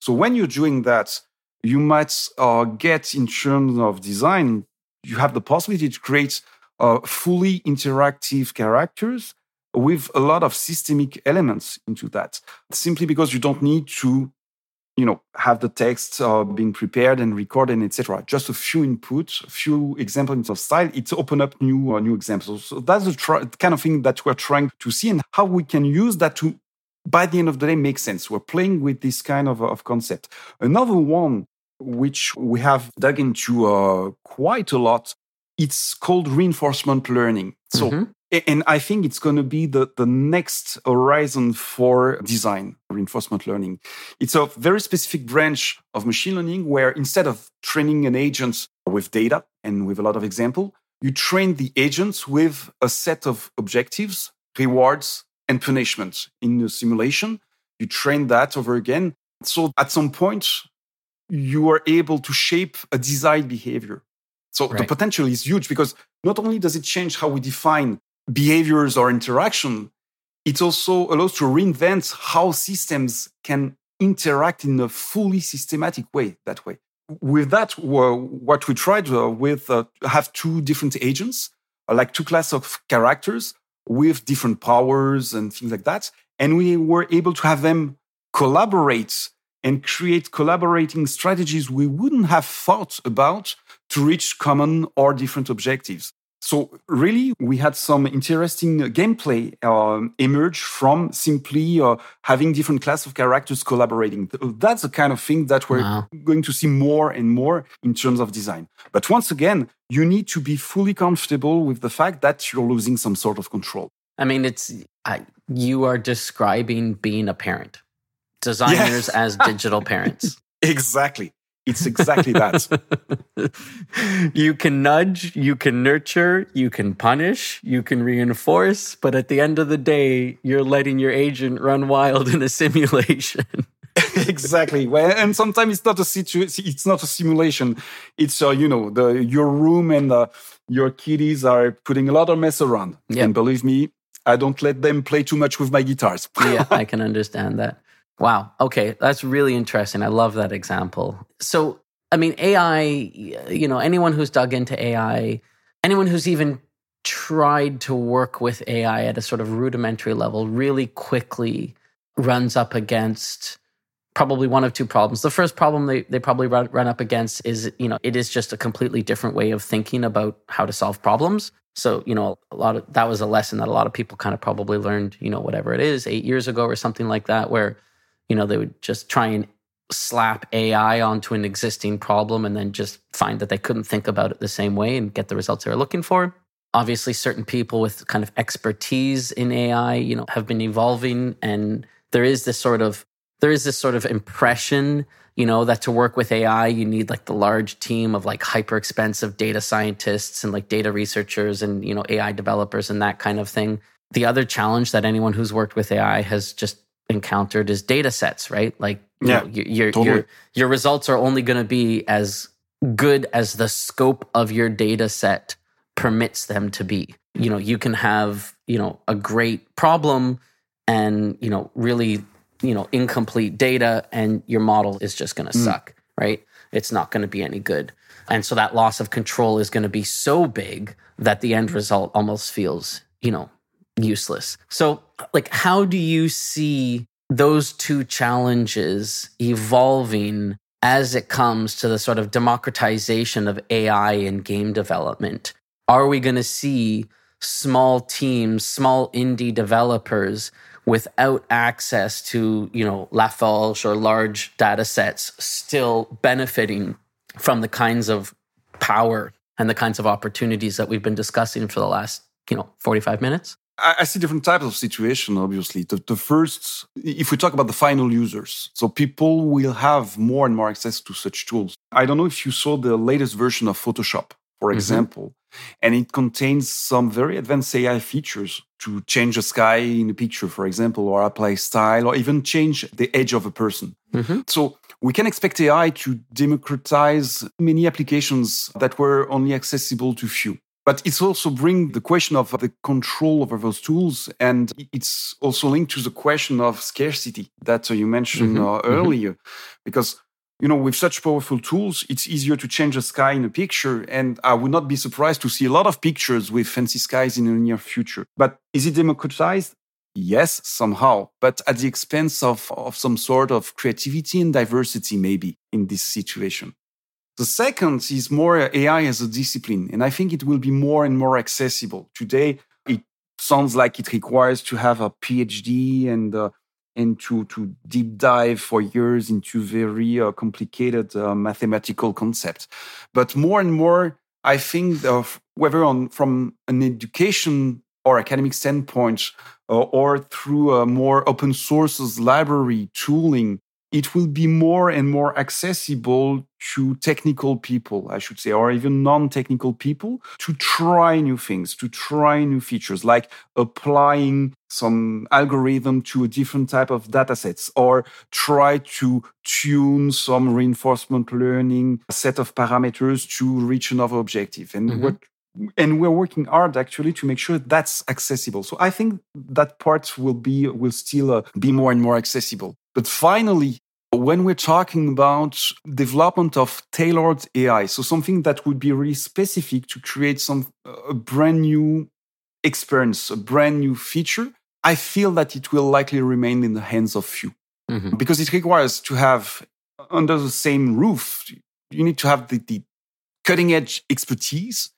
So when you're doing that, you might uh, get in terms of design you have the possibility to create uh, fully interactive characters with a lot of systemic elements into that simply because you don't need to you know have the text uh, being prepared and recorded etc just a few inputs a few examples of style it's open up new uh, new examples so that's the kind of thing that we're trying to see and how we can use that to by the end of the day make sense we're playing with this kind of, of concept another one which we have dug into uh, quite a lot. It's called reinforcement learning. So mm-hmm. And I think it's going to be the, the next horizon for design, reinforcement learning. It's a very specific branch of machine learning where instead of training an agent with data and with a lot of example, you train the agents with a set of objectives, rewards, and punishments in the simulation. You train that over again. So at some point, you are able to shape a desired behavior. So right. the potential is huge because not only does it change how we define behaviors or interaction, it also allows to reinvent how systems can interact in a fully systematic way that way. With that, what we tried uh, with uh, have two different agents, uh, like two classes of characters with different powers and things like that. And we were able to have them collaborate and create collaborating strategies we wouldn't have thought about to reach common or different objectives. So really, we had some interesting gameplay uh, emerge from simply uh, having different class of characters collaborating. That's the kind of thing that we're wow. going to see more and more in terms of design. But once again, you need to be fully comfortable with the fact that you're losing some sort of control. I mean, it's I, you are describing being a parent designers as digital parents. [LAUGHS] Exactly. It's exactly that. [LAUGHS] you can nudge, you can nurture, you can punish, you can reinforce, but at the end of the day, you're letting your agent run wild in a simulation. [LAUGHS] exactly. Well, and sometimes it's not a situation. It's not a simulation. It's uh, you know the your room and uh, your kiddies are putting a lot of mess around. Yep. And believe me, I don't let them play too much with my guitars. yeah, [LAUGHS] I can understand that. Wow. Okay. That's really interesting. I love that example. So, I mean, AI, you know, anyone who's dug into AI, anyone who's even tried to work with AI at a sort of rudimentary level really quickly runs up against probably one of two problems. The first problem they, they probably run, run up against is, you know, it is just a completely different way of thinking about how to solve problems. So, you know, a lot of that was a lesson that a lot of people kind of probably learned, you know, whatever it is, eight years ago or something like that, where you know, they would just try and slap AI onto an existing problem and then just find that they couldn't think about it the same way and get the results they were looking for. Obviously, certain people with kind of expertise in AI, you know, have been evolving and there is this sort of there is this sort of impression, you know, that to work with AI, you need like the large team of like hyper expensive data scientists and like data researchers and, you know, AI developers and that kind of thing. The other challenge that anyone who's worked with AI has just encountered is data sets, right? Like yeah, know, your, totally. your your results are only going to be as good as the scope of your data set permits them to be. You know, you can have, you know, a great problem and, you know, really, you know, incomplete data and your model is just going to mm. suck, right? It's not going to be any good. And so that loss of control is going to be so big that the end result almost feels, you know, useless. So, like, how do you see those two challenges evolving as it comes to the sort of democratization of AI in game development? Are we going to see small teams, small indie developers without access to, you know, La Forge or large data sets still benefiting from the kinds of power and the kinds of opportunities that we've been discussing for the last, you know, 45 minutes? I, see different types of situation, obviously. The, the, first, if we talk about the final users, so people will have more and more access to such tools. I don't know if you saw the latest version of Photoshop, for mm-hmm. example, and it contains some very advanced AI features to change the sky in a picture, for example, or apply style, or even change the edge of a person. Mm-hmm. So we can expect AI to democratize many applications that were only accessible to few. But it's also bring the question of the control over those tools, and it's also linked to the question of scarcity that uh, you mentioned uh, mm-hmm. earlier, mm-hmm. because you know with such powerful tools, it's easier to change the sky in a picture, and I would not be surprised to see a lot of pictures with fancy skies in the near future. But is it democratized? Yes, somehow, but at the expense of, of some sort of creativity and diversity, maybe in this situation. The second is more AI as a discipline, and I think it will be more and more accessible. Today, it sounds like it requires to have a PhD and uh, and to, to deep dive for years into very uh, complicated uh, mathematical concepts. But more and more, I think of whether on from an education or academic standpoint uh, or through a more open sources library tooling it will be more and more accessible to technical people, I should say, or even non technical people to try new things, to try new features, like applying some algorithm to a different type of data sets, or try to tune some reinforcement learning set of parameters to reach another objective. And mm-hmm. what and we're working hard actually to make sure that's accessible so i think that part will be will still uh, be more and more accessible but finally when we're talking about development of tailored AI, so something that would be really specific to create some a brand new experience, a brand new feature, I feel that it will likely remain in the hands of few. Mm-hmm. Because it requires to have under the same roof, you need to have the, the cutting edge expertise.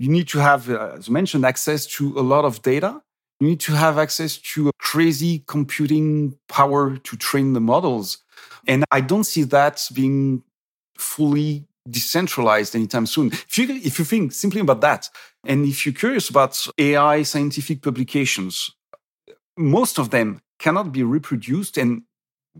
You need to have, uh, as mentioned, access to a lot of data. You need to have access to crazy computing power to train the models. And I don't see that being fully decentralized anytime soon. If you, if you think simply about that, and if you're curious about AI scientific publications, most of them cannot be reproduced and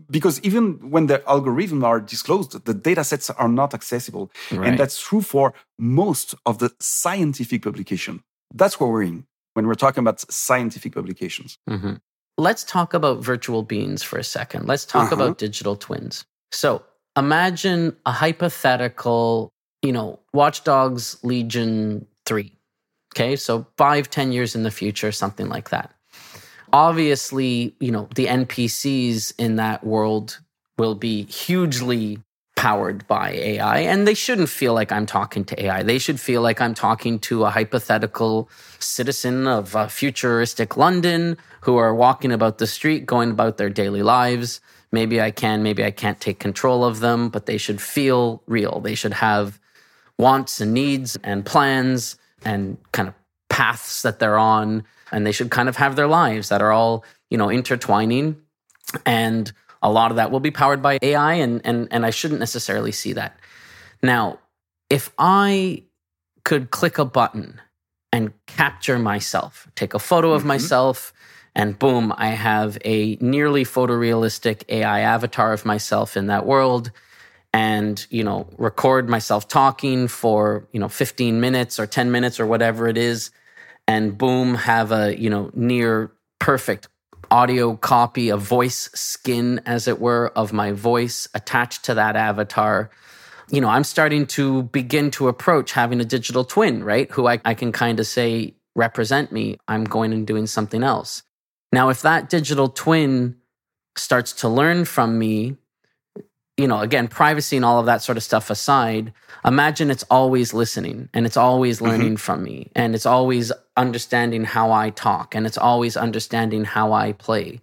because even when the algorithms are disclosed, the data sets are not accessible. Right. And that's true for most of the scientific publication. That's what we're in when we're talking about scientific publications. Mm-hmm. Let's talk about virtual beings for a second. Let's talk uh-huh. about digital twins. So imagine a hypothetical, you know, Watch Dogs Legion 3. Okay, so five, ten years in the future, something like that. Obviously, you know, the NPCs in that world will be hugely powered by AI. And they shouldn't feel like I'm talking to AI. They should feel like I'm talking to a hypothetical citizen of uh, futuristic London who are walking about the street, going about their daily lives. Maybe I can, maybe I can't take control of them, but they should feel real. They should have wants and needs and plans and kind of paths that they're on. And they should kind of have their lives that are all, you know, intertwining. And a lot of that will be powered by AI, and and and I shouldn't necessarily see that. Now, if I could click a button and capture myself, take a photo of mm-hmm. myself, and boom, I have a nearly photorealistic AI avatar of myself in that world and you know record myself talking for you know 15 minutes or 10 minutes or whatever it is and boom have a you know near perfect audio copy, a voice skin, as it were, of my voice attached to that avatar. You know, I'm starting to begin to approach having a digital twin, right? Who I, I can kind of say, represent me. I'm going and doing something else. Now, if that digital twin starts to learn from me you know, again, privacy and all of that sort of stuff aside, imagine it's always listening and it's always mm-hmm. learning mm-hmm. from me and it's always understanding how I talk and it's always understanding how I play.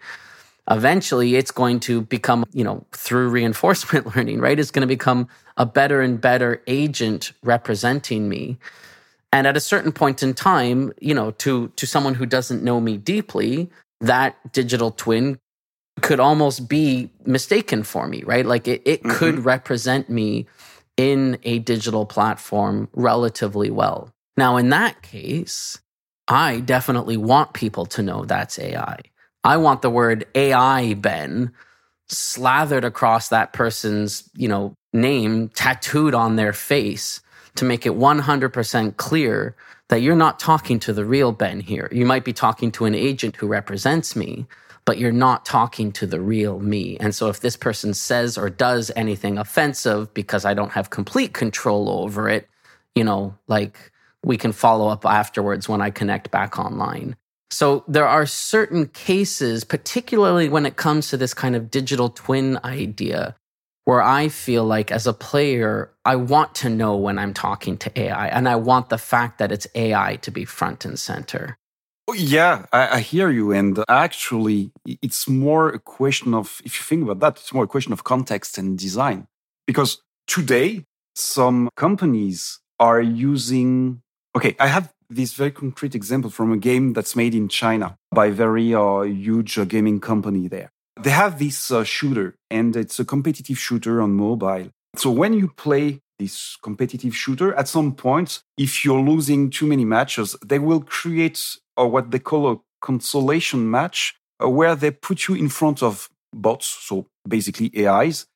Eventually, it's going to become, you know, through [LAUGHS] reinforcement learning, right? It's going to become a better and better agent representing me. And at a certain point in time, you know, to to someone who doesn't know me deeply, that digital twin could almost be mistaken for me, right? Like it, it mm-hmm. could represent me in a digital platform relatively well. Now, in that case, I definitely want people to know that's AI. I want the word AI Ben slathered across that person's, you know, name tattooed on their face to make it 100% clear that you're not talking to the real Ben here. You might be talking to an agent who represents me, but you're not talking to the real me. And so if this person says or does anything offensive because I don't have complete control over it, you know, like we can follow up afterwards when I connect back online. So there are certain cases, particularly when it comes to this kind of digital twin idea, where I feel like as a player, I want to know when I'm talking to AI and I want the fact that it's AI to be front and center. Oh, yeah, I, I, hear you. And actually, it's more a question of, if you think about that, it's more a question of context and design. Because today, some companies are using, okay, I have this very concrete example from a game that's made in China by a very uh, huge uh, gaming company there. They have this uh, shooter, and it's a competitive shooter on mobile. So when you play this competitive shooter, at some point, if you're losing too many matches, they will create or what they call a consolation match, uh, where they put you in front of bots, so basically AIs,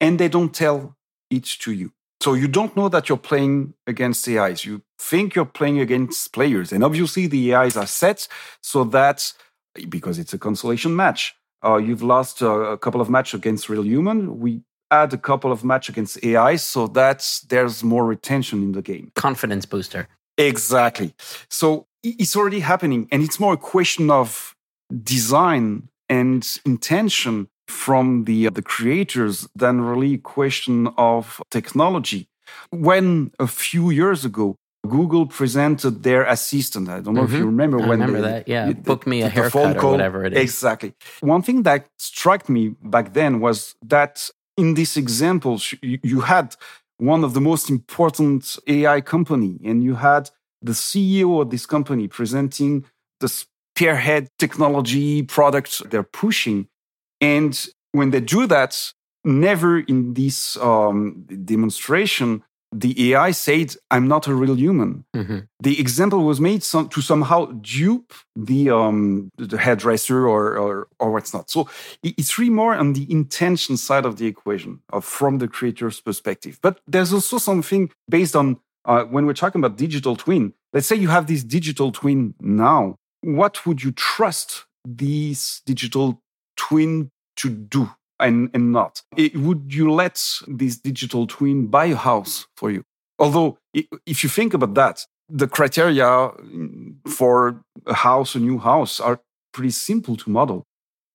and they don't tell it to you. So you don't know that you're playing against AIs. You think you're playing against players. And obviously the AIs are set so that, because it's a consolation match, uh, you've lost uh, a couple of matches against real human. We add a couple of match against AI so that there's more retention in the game. Confidence booster. Exactly. So it's already happening. And it's more a question of design and intention from the, uh, the creators than really a question of technology. When a few years ago, Google presented their assistant. I don't know mm-hmm. if you mm-hmm. remember I when remember they, that. Yeah, the, book me a haircut or whatever it is. Exactly. One thing that struck me back then was that in this example, you had one of the most important AI company, and you had the CEO of this company presenting the spearhead technology products they're pushing. And when they do that, never in this um, demonstration the AI said, I'm not a real human. Mm-hmm. The example was made some, to somehow dupe the, um, the hairdresser or, or, or what's not. So it's really more on the intention side of the equation of, from the creator's perspective. But there's also something based on uh, when we're talking about digital twin. Let's say you have this digital twin now. What would you trust this digital twin to do? and, and not. It, would you let this digital twin buy a house for you? Although, if you think about that, the criteria for a house, a new house, are pretty simple to model.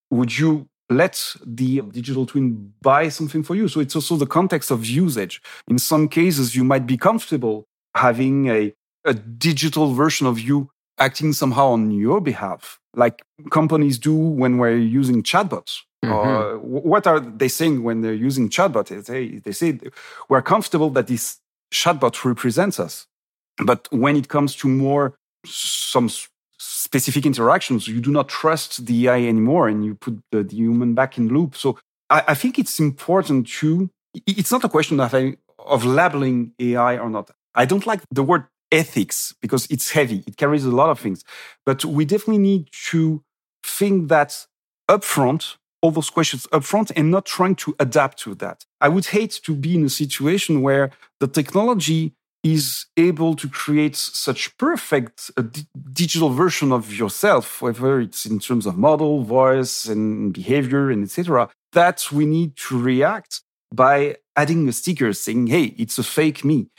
Would you let the digital twin buy something for you? So it's also the context of usage. In some cases, you might be comfortable having a, a digital version of you acting somehow on your behalf, like companies do when we're using chatbots. Mm-hmm. Uh, what are they saying when they're using chatbot? They, they say we're comfortable that this chatbot represents us. But when it comes to more some specific interactions, you do not trust the AI anymore and you put the, the human back in loop. So I, I, think it's important to, it's not a question of, of labeling AI or not. I don't like the word ethics because it's heavy. It carries a lot of things. But we definitely need to think that upfront all those questions upfront and not trying to adapt to that. I would hate to be in a situation where the technology is able to create such perfect uh, digital version of yourself, whether it's in terms of model, voice, and behavior, and etc., that we need to react by adding a sticker saying, "Hey, it's a fake me."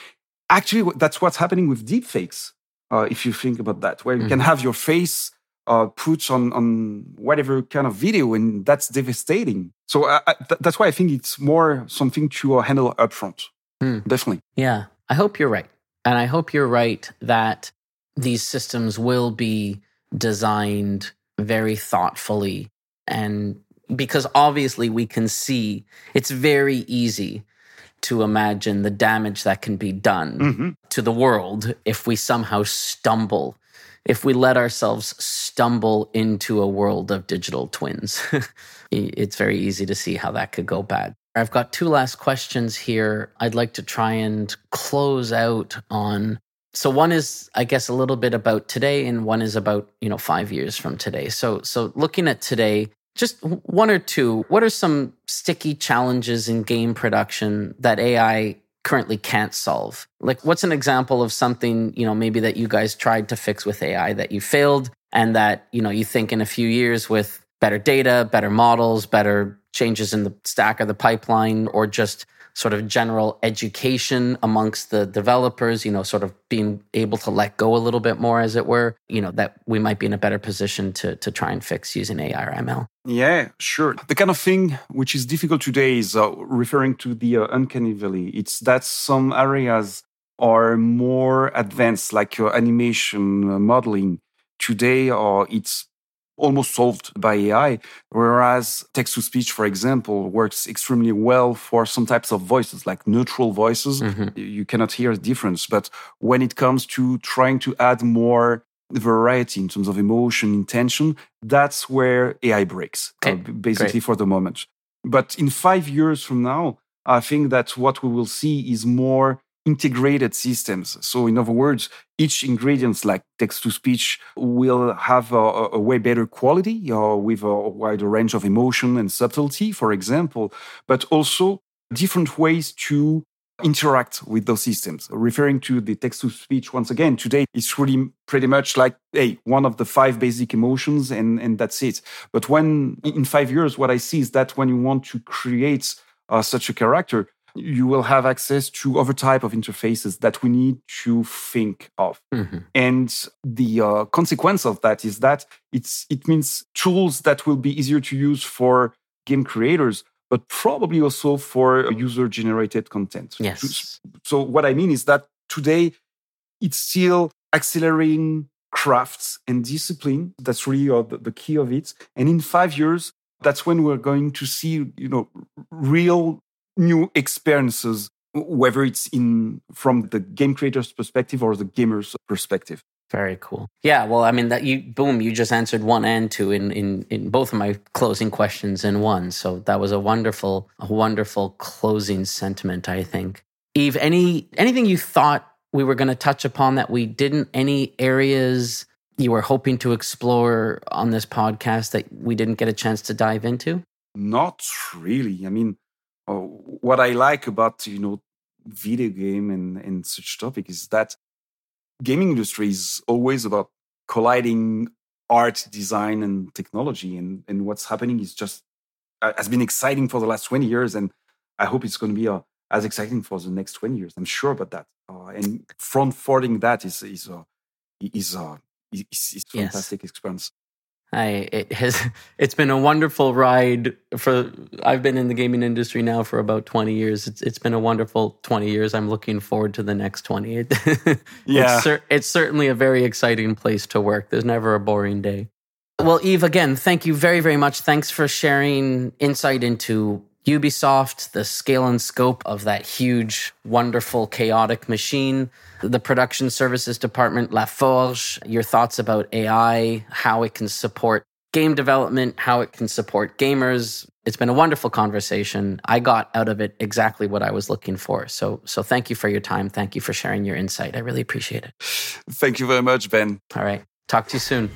Actually, that's what's happening with deepfakes. Uh, if you think about that, where you mm. can have your face uh, put on on whatever kind of video, and that's devastating. So I, I, th- that's why I think it's more something to uh, handle upfront. Hmm. Definitely. Yeah, I hope you're right, and I hope you're right that these systems will be designed very thoughtfully and because obviously we can see it's very easy to imagine the damage that can be done mm-hmm. to the world if we somehow stumble if we let ourselves stumble into a world of digital twins, [LAUGHS] it's very easy to see how that could go bad. I've got two last questions here. I'd like to try and close out on. So one is, I guess, a little bit about today, and one is about you know five years from today. So, so looking at today, just one or two. What are some sticky challenges in game production that AI currently can't solve? Like, what's an example of something, you know, maybe that you guys tried to fix with AI that you failed and that, you know, you think in a few years with better data, better models, better changes in the stack or the pipeline, or just sort of general education amongst the developers, you know, sort of being able to let go a little bit more, as it were, you know, that we might be in a better position to, to try and fix using AI or ML? Yeah, sure. The kind of thing which is difficult today is uh, referring to the uh, uncanny valley. It's that some areas are more advanced, like uh, animation uh, modeling. Today, or uh, it's almost solved by AI. Whereas text to speech, for example, works extremely well for some types of voices, like neutral voices. Mm-hmm. You cannot hear a difference. But when it comes to trying to add more variety in terms of emotion, intention, that's where AI breaks, uh, okay. uh, basically Great. for the moment. But in five years from now, I think that what we will see is more integrated systems. So, in other words, each ingredient, like text to speech, will have a, a way better quality uh, with a wider range of emotion and subtlety, for example, but also different ways to interact with those systems. Referring to the text to speech once again, today it's really pretty much like, hey, one of the five basic emotions and, and that's it. But when in five years, what I see is that when you want to create uh, such a character, you will have access to other type of interfaces that we need to think of. Mm-hmm. and the uh, consequence of that is that it's it means tools that will be easier to use for game creators but probably also for user generated content. Yes. So what i mean is that today it's still accelerating crafts and discipline. That's really uh, the, the key of it. And in five years that's when we're going to see you know real new experiences, whether it's in from the game creator's perspective or the gamer's perspective. Very cool. Yeah, well, I mean that you boom, you just answered one and two in in in both of my closing questions in one. So that was a wonderful a wonderful closing sentiment, I think. Yves, any anything you thought we were going to touch upon that we didn't any areas you were hoping to explore on this podcast that we didn't get a chance to dive into? Not really. I mean, what I like about you know video game and, and such topic is that gaming industry is always about colliding art, design, and technology, and and what's happening is just uh, has been exciting for the last twenty years, and I hope it's going to be uh, as exciting for the next twenty years. I'm sure about that, uh, and front forwarding that is is uh, is a is, is fantastic yes. experience. I it has [LAUGHS] it's been a wonderful ride for I've been in the gaming industry now for about 20 years. It's it's been a wonderful 20 years. I'm looking forward to the next 20. [LAUGHS] yeah. It's, cer- it's certainly a very exciting place to work. There's never a boring day. Well, Yves, again, thank you very, very much. Thanks for sharing insight into Ubisoft, the scale and scope of that huge, wonderful, chaotic machine, the production services department, La Forge, your thoughts about AI, how it can support game development, how it can support gamers. It's been a wonderful conversation. I got out of it exactly what I was looking for. So so thank you for your time. Thank you for sharing your insight. I really appreciate it. Thank you very much, Ben. All right. Talk to you soon.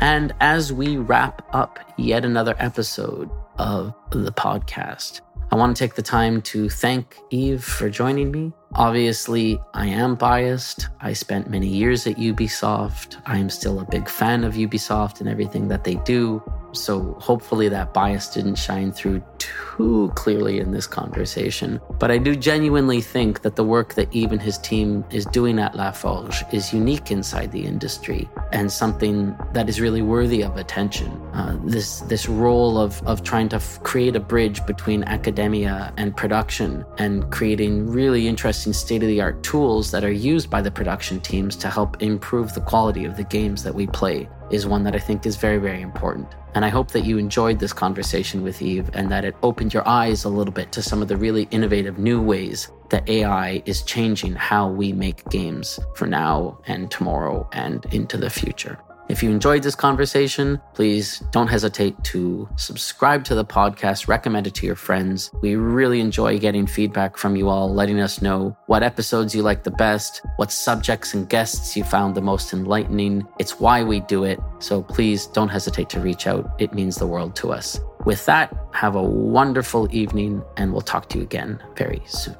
And as we wrap up yet another episode of the podcast, I want to take the time to thank Yves for joining me. Obviously, I am biased. I spent many years at Ubisoft. I am still a big fan of Ubisoft and everything that they do. So hopefully that bias didn't shine through too clearly in this conversation. But I do genuinely think that the work that even his team is doing at La Forge is unique inside the industry and something that is really worthy of attention. Uh, this this role of of trying to f- create a bridge between academia and production and creating really interesting state of the art tools that are used by the production teams to help improve the quality of the games that we play is one that I think is very, very important. And I hope that you enjoyed this conversation with Yves and that it opened your eyes a little bit to some of the really innovative new ways that AI is changing how we make games for now and tomorrow and into the future. If you enjoyed this conversation, please don't hesitate to subscribe to the podcast, recommend it to your friends. We really enjoy getting feedback from you all, letting us know what episodes you like the best, what subjects and guests you found the most enlightening. It's why we do it. So please don't hesitate to reach out. It means the world to us. With that, have a wonderful evening, and we'll talk to you again very soon.